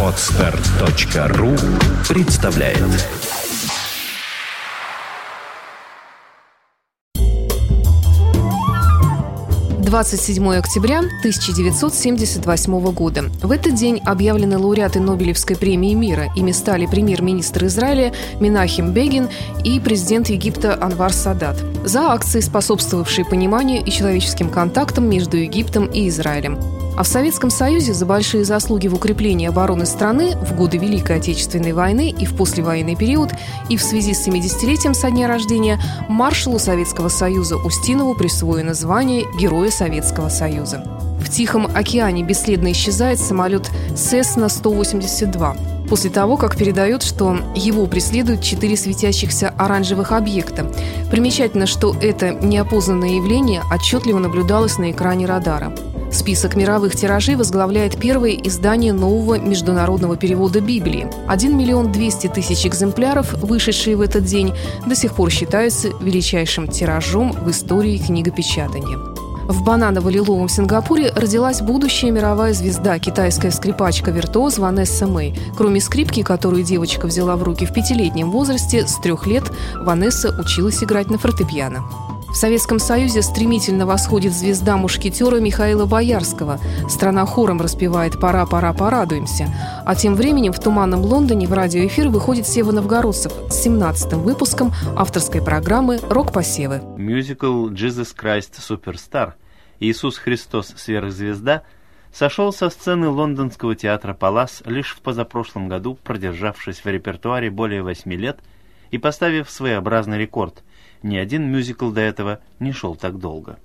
Отстар.ру представляет Двадцать седьмое октября 1978 года. В этот день объявлены лауреаты Нобелевской премии мира. Ими стали премьер-министр Израиля Минахим Бегин и президент Египта Анвар Садат за акции, способствовавшие пониманию и человеческим контактам между Египтом и Израилем. А в Советском Союзе за большие заслуги в укреплении обороны страны в годы Великой Отечественной войны и в послевоенный период, и в связи с 70-летием со дня рождения маршалу Советского Союза Устинову присвоено звание Героя Советского Союза. В Тихом океане бесследно исчезает самолет Cessna-182 после того, как передают, что его преследуют четыре светящихся оранжевых объекта. Примечательно, что это неопознанное явление отчетливо наблюдалось на экране радара. Список мировых тиражей возглавляет первое издание нового международного перевода Библии. 1 миллион 200 тысяч экземпляров, вышедшие в этот день, до сих пор считаются величайшим тиражом в истории книгопечатания. В бананово-лиловом Сингапуре родилась будущая мировая звезда, китайская скрипачка-виртуоз Ванесса Мэй. Кроме скрипки, которую девочка взяла в руки в пятилетнем возрасте, с трех лет Ванесса училась играть на фортепиано. В Советском Союзе стремительно восходит звезда мушкетера Михаила Боярского. Страна хором распевает «Пора, пора, порадуемся». А тем временем в «Туманном Лондоне» в радиоэфир выходит Сева Новгородцев с 17-м выпуском авторской программы «Рок-посевы». Мюзикл «Jesus Christ Superstar» «Иисус Христос. Сверхзвезда» сошел со сцены лондонского театра «Палас» лишь в позапрошлом году, продержавшись в репертуаре более восьми лет и поставив своеобразный рекорд – ни один мюзикл до этого не шел так долго.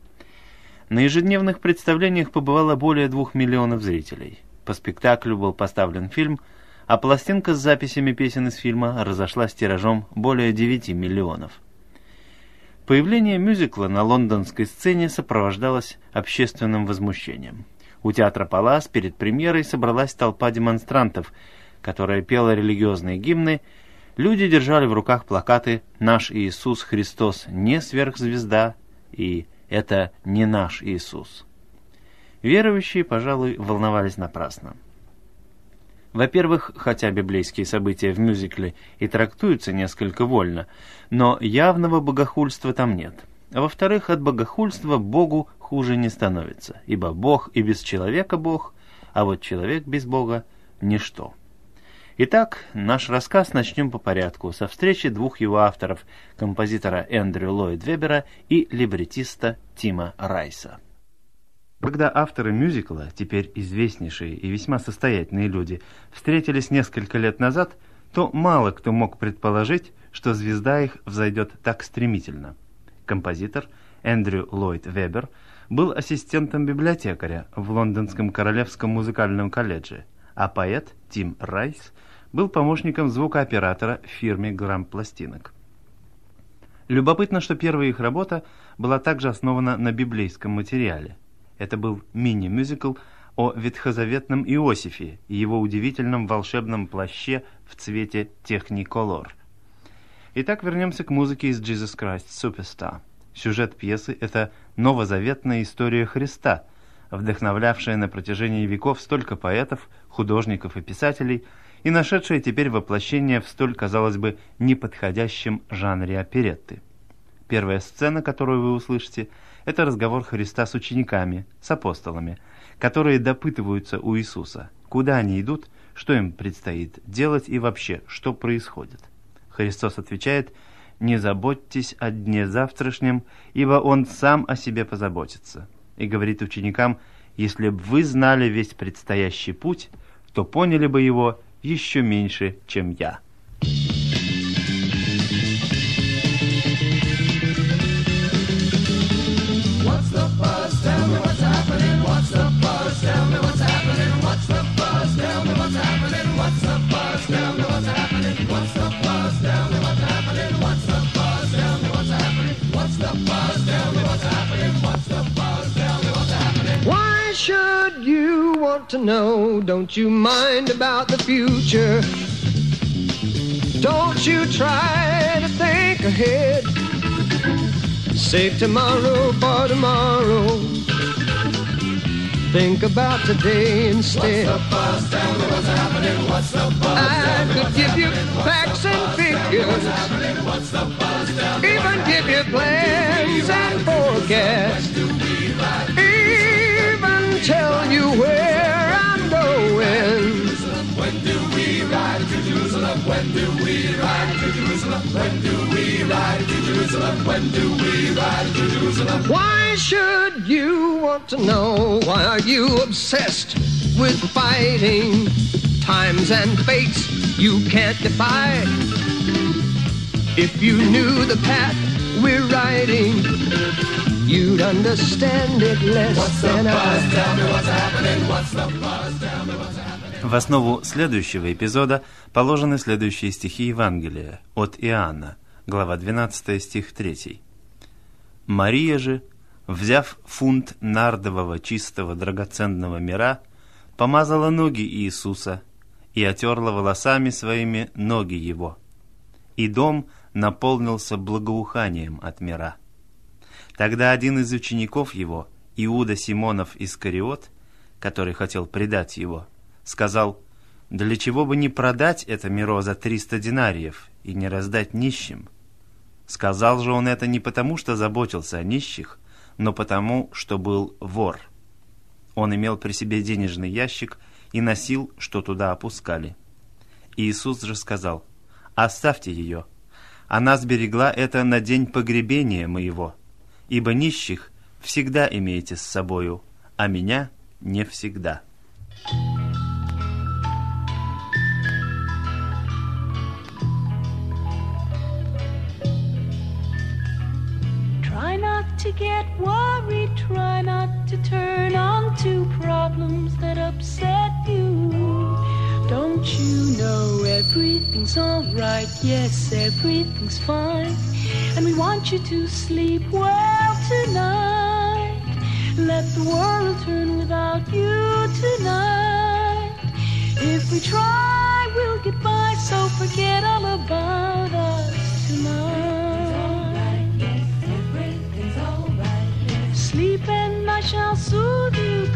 На ежедневных представлениях побывало более двух миллионов зрителей. По спектаклю был поставлен фильм, а пластинка с записями песен из фильма разошлась тиражом более 9 миллионов. Появление мюзикла на лондонской сцене сопровождалось общественным возмущением. У театра «Палас» перед премьерой собралась толпа демонстрантов, которая пела религиозные гимны Люди держали в руках плакаты «Наш Иисус Христос не сверхзвезда» и «Это не наш Иисус». Верующие, пожалуй, волновались напрасно. Во-первых, хотя библейские события в мюзикле и трактуются несколько вольно, но явного богохульства там нет. А во-вторых, от богохульства Богу хуже не становится, ибо Бог и без человека Бог, а вот человек без Бога – ничто. Итак, наш рассказ начнем по порядку, со встречи двух его авторов, композитора Эндрю Ллойд Вебера и либретиста Тима Райса. Когда авторы мюзикла, теперь известнейшие и весьма состоятельные люди, встретились несколько лет назад, то мало кто мог предположить, что звезда их взойдет так стремительно. Композитор Эндрю Ллойд Вебер был ассистентом библиотекаря в Лондонском Королевском музыкальном колледже, а поэт Тим Райс – был помощником звукооператора в фирме «Грамм пластинок». Любопытно, что первая их работа была также основана на библейском материале. Это был мини-мюзикл о ветхозаветном Иосифе и его удивительном волшебном плаще в цвете техниколор. Итак, вернемся к музыке из Jesus Christ Superstar. Сюжет пьесы – это новозаветная история Христа, вдохновлявшая на протяжении веков столько поэтов, художников и писателей – и нашедшая теперь воплощение в столь, казалось бы, неподходящем жанре оперетты. Первая сцена, которую вы услышите, это разговор Христа с учениками, с апостолами, которые допытываются у Иисуса, куда они идут, что им предстоит делать и вообще, что происходит. Христос отвечает «Не заботьтесь о дне завтрашнем, ибо Он сам о себе позаботится». И говорит ученикам «Если бы вы знали весь предстоящий путь, то поняли бы его еще меньше, чем я. To know. Don't you mind about the future. Don't you try to think ahead. Save tomorrow for tomorrow. Think about today instead. What's the buzz? Tell me what's happening. What's the buzz? I could give you facts and figures. What's happening? What's the buzz? Tell me Even give you plans and forecasts. Even tell you where When do we ride to Jerusalem? When do we ride to Jerusalem? When do we ride to Jerusalem? When do we ride to Jerusalem? Why should you want to know? Why are you obsessed with fighting times and fates you can't defy? If you knew the path we're riding, you'd understand it less What's the than buzz? I. Tell me what's happening. What's the buzz? Tell me what's happening. В основу следующего эпизода положены следующие стихи Евангелия от Иоанна, глава 12, стих 3. «Мария же, взяв фунт нардового чистого драгоценного мира, помазала ноги Иисуса и отерла волосами своими ноги Его. И дом наполнился благоуханием от мира. Тогда один из учеников Его, Иуда Симонов Искариот, который хотел предать Его, сказал, «Для чего бы не продать это миро за триста динариев и не раздать нищим?» Сказал же он это не потому, что заботился о нищих, но потому, что был вор. Он имел при себе денежный ящик и носил, что туда опускали. Иисус же сказал, «Оставьте ее. Она сберегла это на день погребения моего, ибо нищих всегда имеете с собою, а меня не всегда». Try not to get worried, try not to turn on to problems that upset you. Don't you know everything's alright? Yes, everything's fine. And want you to sleep well tonight. Let the world turn without you tonight. If we try, we'll get by, so forget all about us tonight. Sleep and I shall soothe you,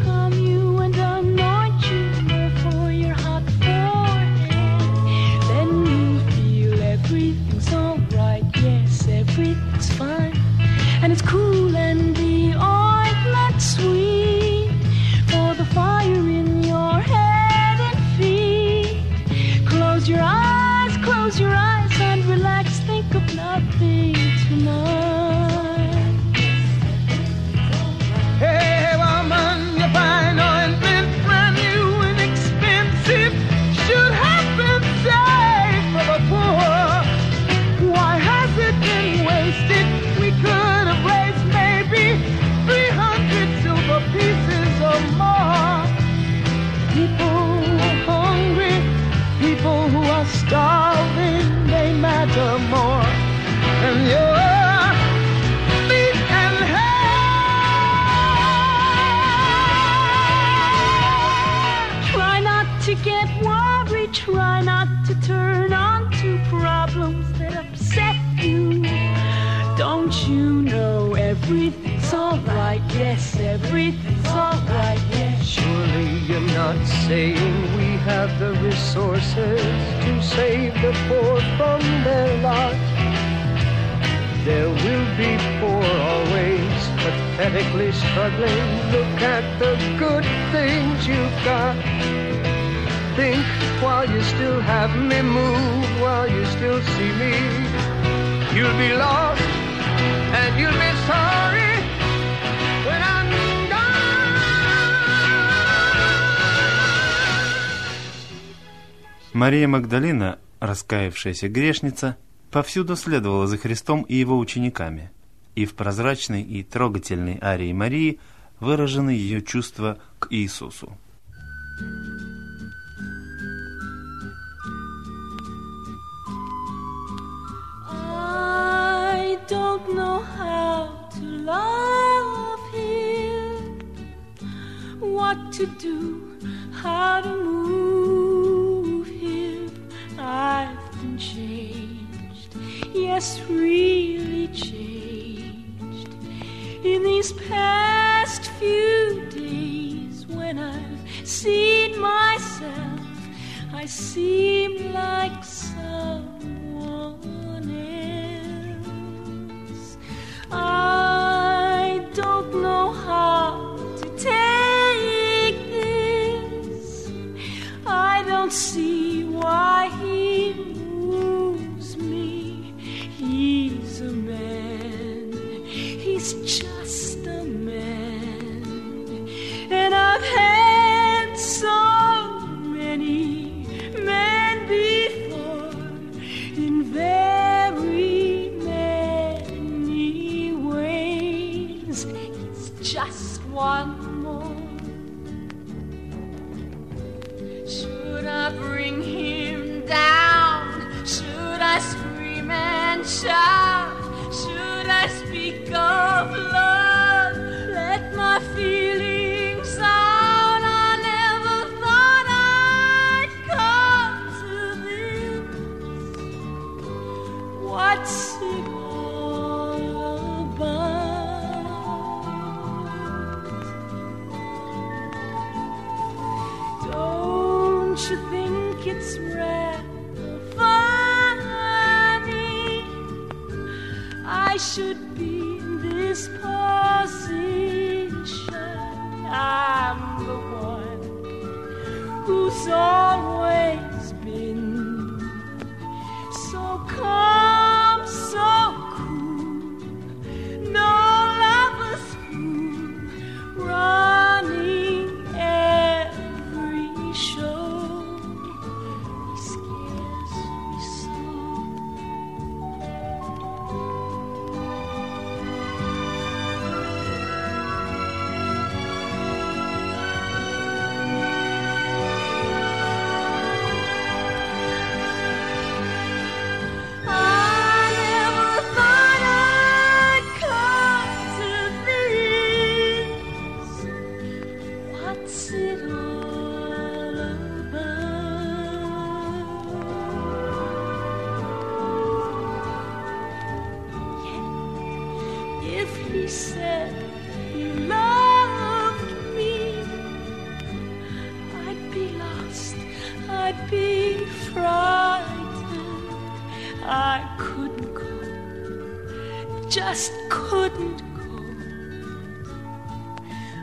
saying we have the resources to save the poor from their lot. There will be poor always, pathetically struggling. Look at the good things you've got. Think while you still have me, move while you still see me. You'll be lost and you'll be sorry Мария Магдалина, раскаявшаяся грешница, повсюду следовала за Христом и его учениками, и в прозрачной и трогательной арии Марии выражены ее чувства к Иисусу. I don't know how to love him, what to do, how What's it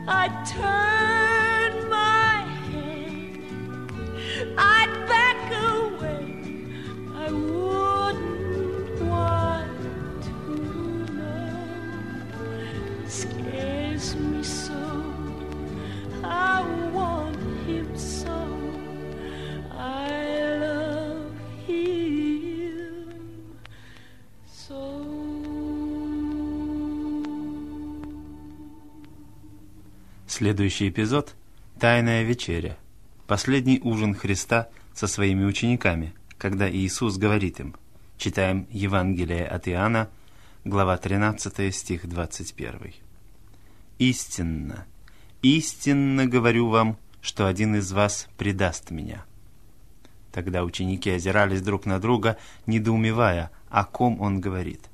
I turn. Следующий эпизод – Тайная вечеря. Последний ужин Христа со своими учениками, когда Иисус говорит им. Читаем Евангелие от Иоанна, глава 13, стих 21. «Истинно, истинно говорю вам, что один из вас предаст меня». Тогда ученики озирались друг на друга, недоумевая, о ком он говорит.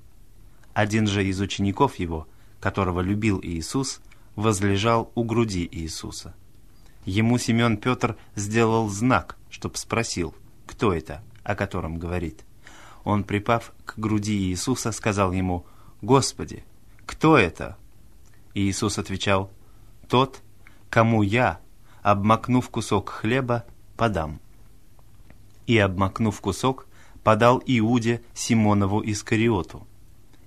Один же из учеников его, которого любил Иисус, возлежал у груди Иисуса. Ему Симеон Петр сделал знак, чтоб спросил, кто это, о котором говорит. Он, припав к груди Иисуса, сказал ему, «Господи, кто это?» Иисус отвечал, «Тот, кому я, обмакнув кусок хлеба, подам». И, обмакнув кусок, подал Иуде Симонову Искариоту.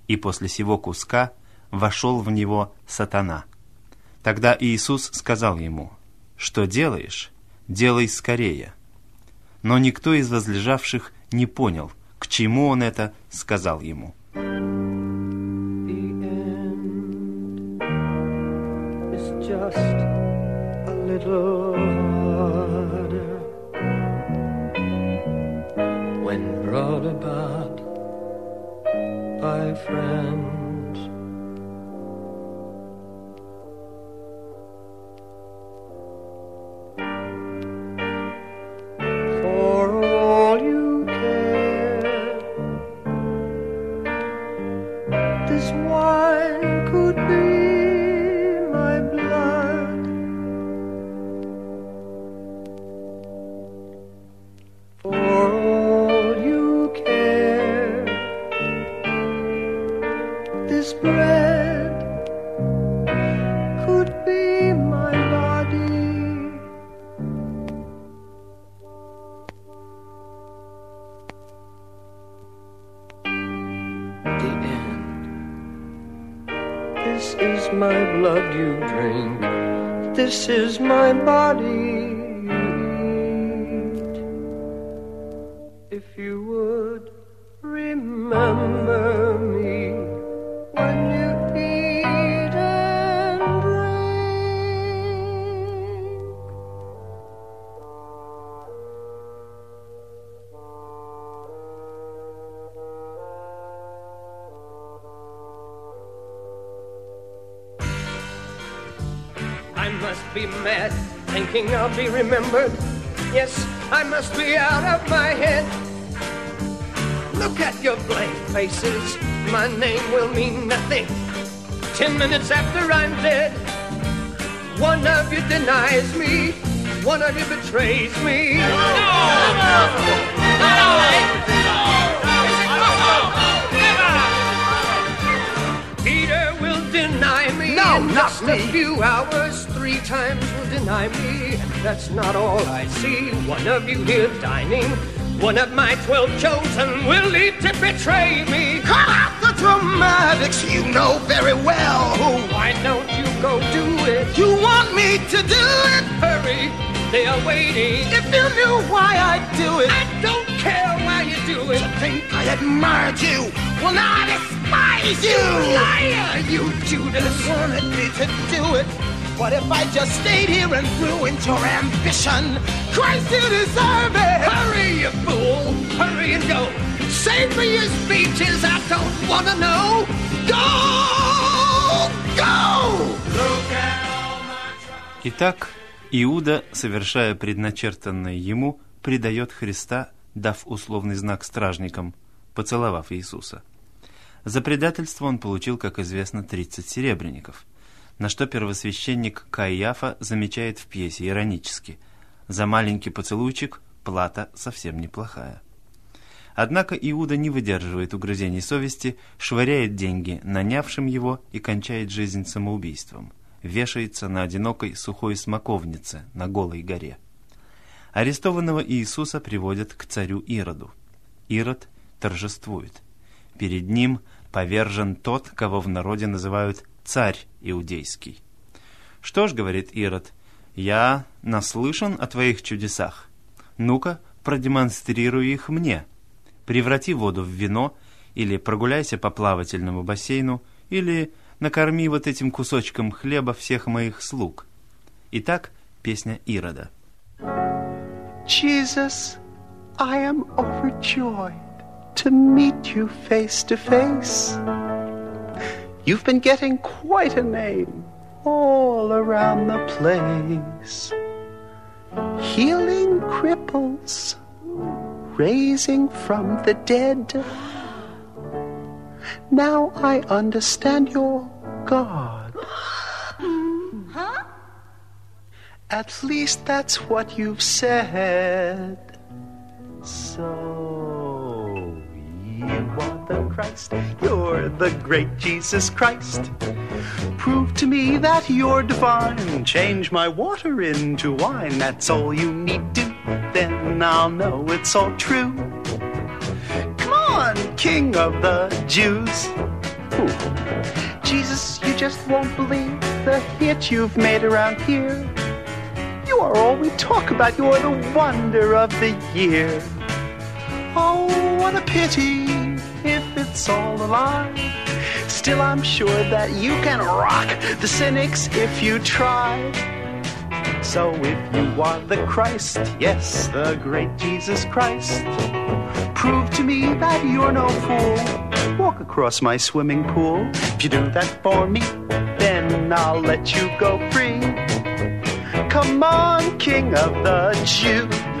И после сего куска вошел в него сатана. Тогда Иисус сказал ему, «Что делаешь? Делай скорее». Но никто из возлежавших не понял, к чему он это сказал ему. When brought about by friends. Must be mad, thinking I'll be remembered. Yes, I must be out of my head. Look at your blank faces, my name will mean nothing. Ten minutes after I'm dead, one of you denies me, one of you betrays me. Peter not just me. a few hours, three times will deny me. And that's not all I see. One of you here dining, one of my twelve chosen will leave to betray me. Cut out the dramatics, you know very well who. Why don't you go do it? You want me to do it? Hurry, they are waiting. If you knew why I do it, I don't care why you do it. think I admired you. Well, now I despise you. Liar, you Judas. wanted me to do it. What if I just stayed here and ruined your ambition? Christ, you deserve it. Hurry, you fool! Hurry and go! Save me your speeches, I don't want to know. Go! Go! Итак, Иуда, совершая предначертанное ему, предает Христа, дав условный знак стражникам, поцеловав Иисуса. За предательство он получил, как известно, 30 серебряников, на что первосвященник Каиафа замечает в пьесе иронически. За маленький поцелуйчик плата совсем неплохая. Однако Иуда не выдерживает угрызений совести, швыряет деньги нанявшим его и кончает жизнь самоубийством. Вешается на одинокой сухой смоковнице на голой горе. Арестованного Иисуса приводят к царю Ироду. Ирод торжествует. Перед ним повержен тот, кого в народе называют царь иудейский. «Что ж, — говорит Ирод, — я наслышан о твоих чудесах. Ну-ка, продемонстрируй их мне. Преврати воду в вино, или прогуляйся по плавательному бассейну, или накорми вот этим кусочком хлеба всех моих слуг». Итак, песня Ирода. Jesus, I am overjoyed to meet you face to face. You've been getting quite a name all around the place. Healing cripples, raising from the dead. Now I understand your God. At least that's what you've said. So, Christ. You're the great Jesus Christ. Prove to me that you're divine. Change my water into wine. That's all you need to. Then I'll know it's all true. Come on, King of the Jews. Ooh. Jesus, you just won't believe the hit you've made around here. You are all we talk about. You're the wonder of the year. Oh, what a pity it's all a lie. Still, I'm sure that you can rock the cynics if you try. So, if you are the Christ, yes, the great Jesus Christ, prove to me that you're no fool. Walk across my swimming pool. If you do that for me, then I'll let you go free. Come on, King of the Jews.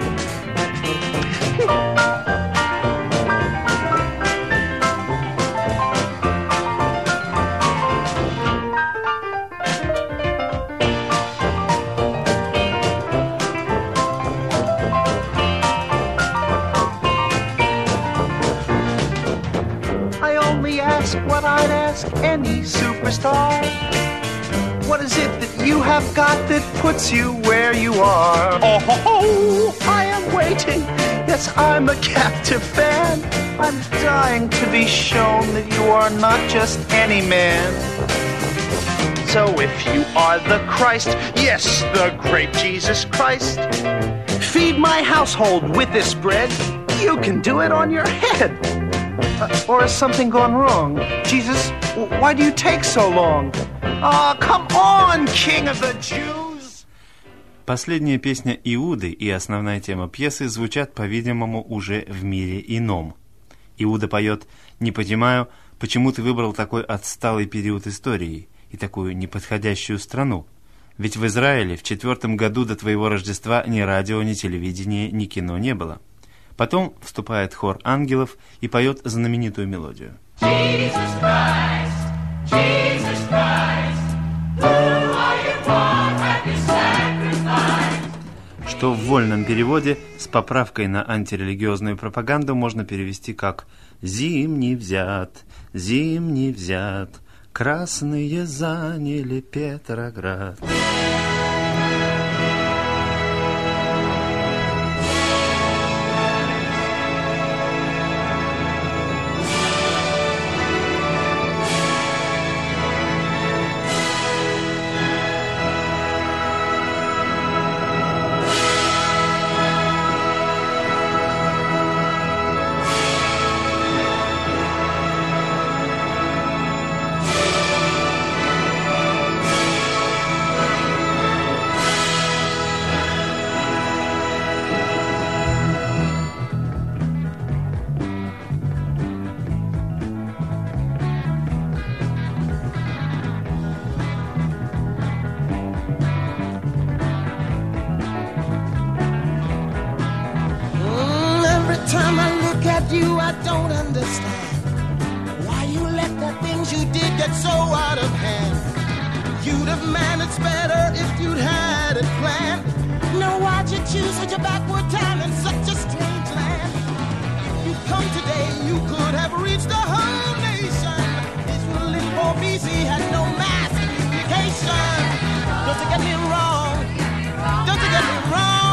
Superstar. What is it that you have got that puts you where you are? Oh, ho, ho, I am waiting. Yes, I'm a captive fan. I'm dying to be shown that you are not just any man. So if you are the Christ, yes, the great Jesus Christ, feed my household with this bread. You can do it on your head. Or has something gone wrong? Jesus, why do you take so long? Oh, come on, King of the Jews! Последняя песня Иуды и основная тема пьесы звучат, по-видимому, уже в мире ином. Иуда поет «Не понимаю, почему ты выбрал такой отсталый период истории и такую неподходящую страну. Ведь в Израиле в четвертом году до твоего Рождества ни радио, ни телевидения, ни кино не было». Потом вступает хор ангелов и поет знаменитую мелодию. Jesus Christ, Jesus Christ? Что в вольном переводе с поправкой на антирелигиозную пропаганду можно перевести как «Зимний взят, зимний взят, красные заняли Петроград». Time I look at you, I don't understand why you let the things you did get so out of hand. You'd have managed better if you'd had it planned. Now why'd you choose such a backward time in such a strange land? You come today, you could have reached the whole nation. Israel in 4 BC had no mass communication. Don't you get me wrong? Don't you get me wrong?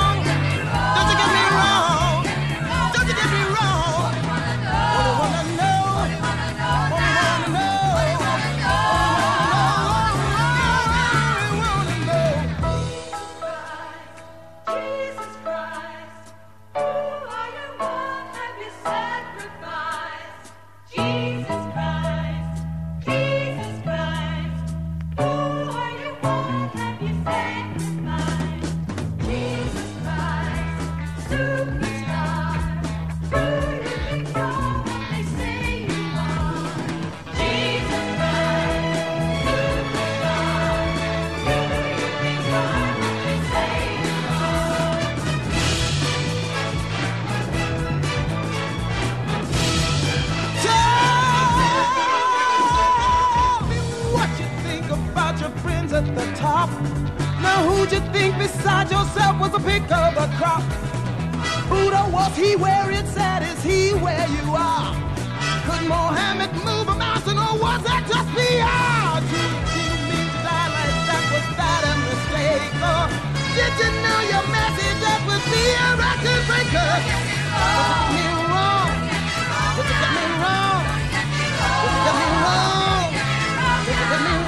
Was he where it's at? Is he where you are? Could Mohammed move a mountain or was that just PR? Did you mean to die like that? Was that a mistake? Or did you know your message that would be a record breaker? You get me wrong? Did you get me wrong? Did you get me wrong? Did you get me wrong?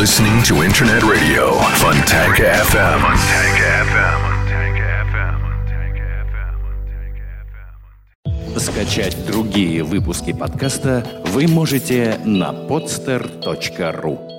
Listening. To Internet Radio, Funtank FM. FM. Скачать другие выпуски подкаста вы можете на podster.ru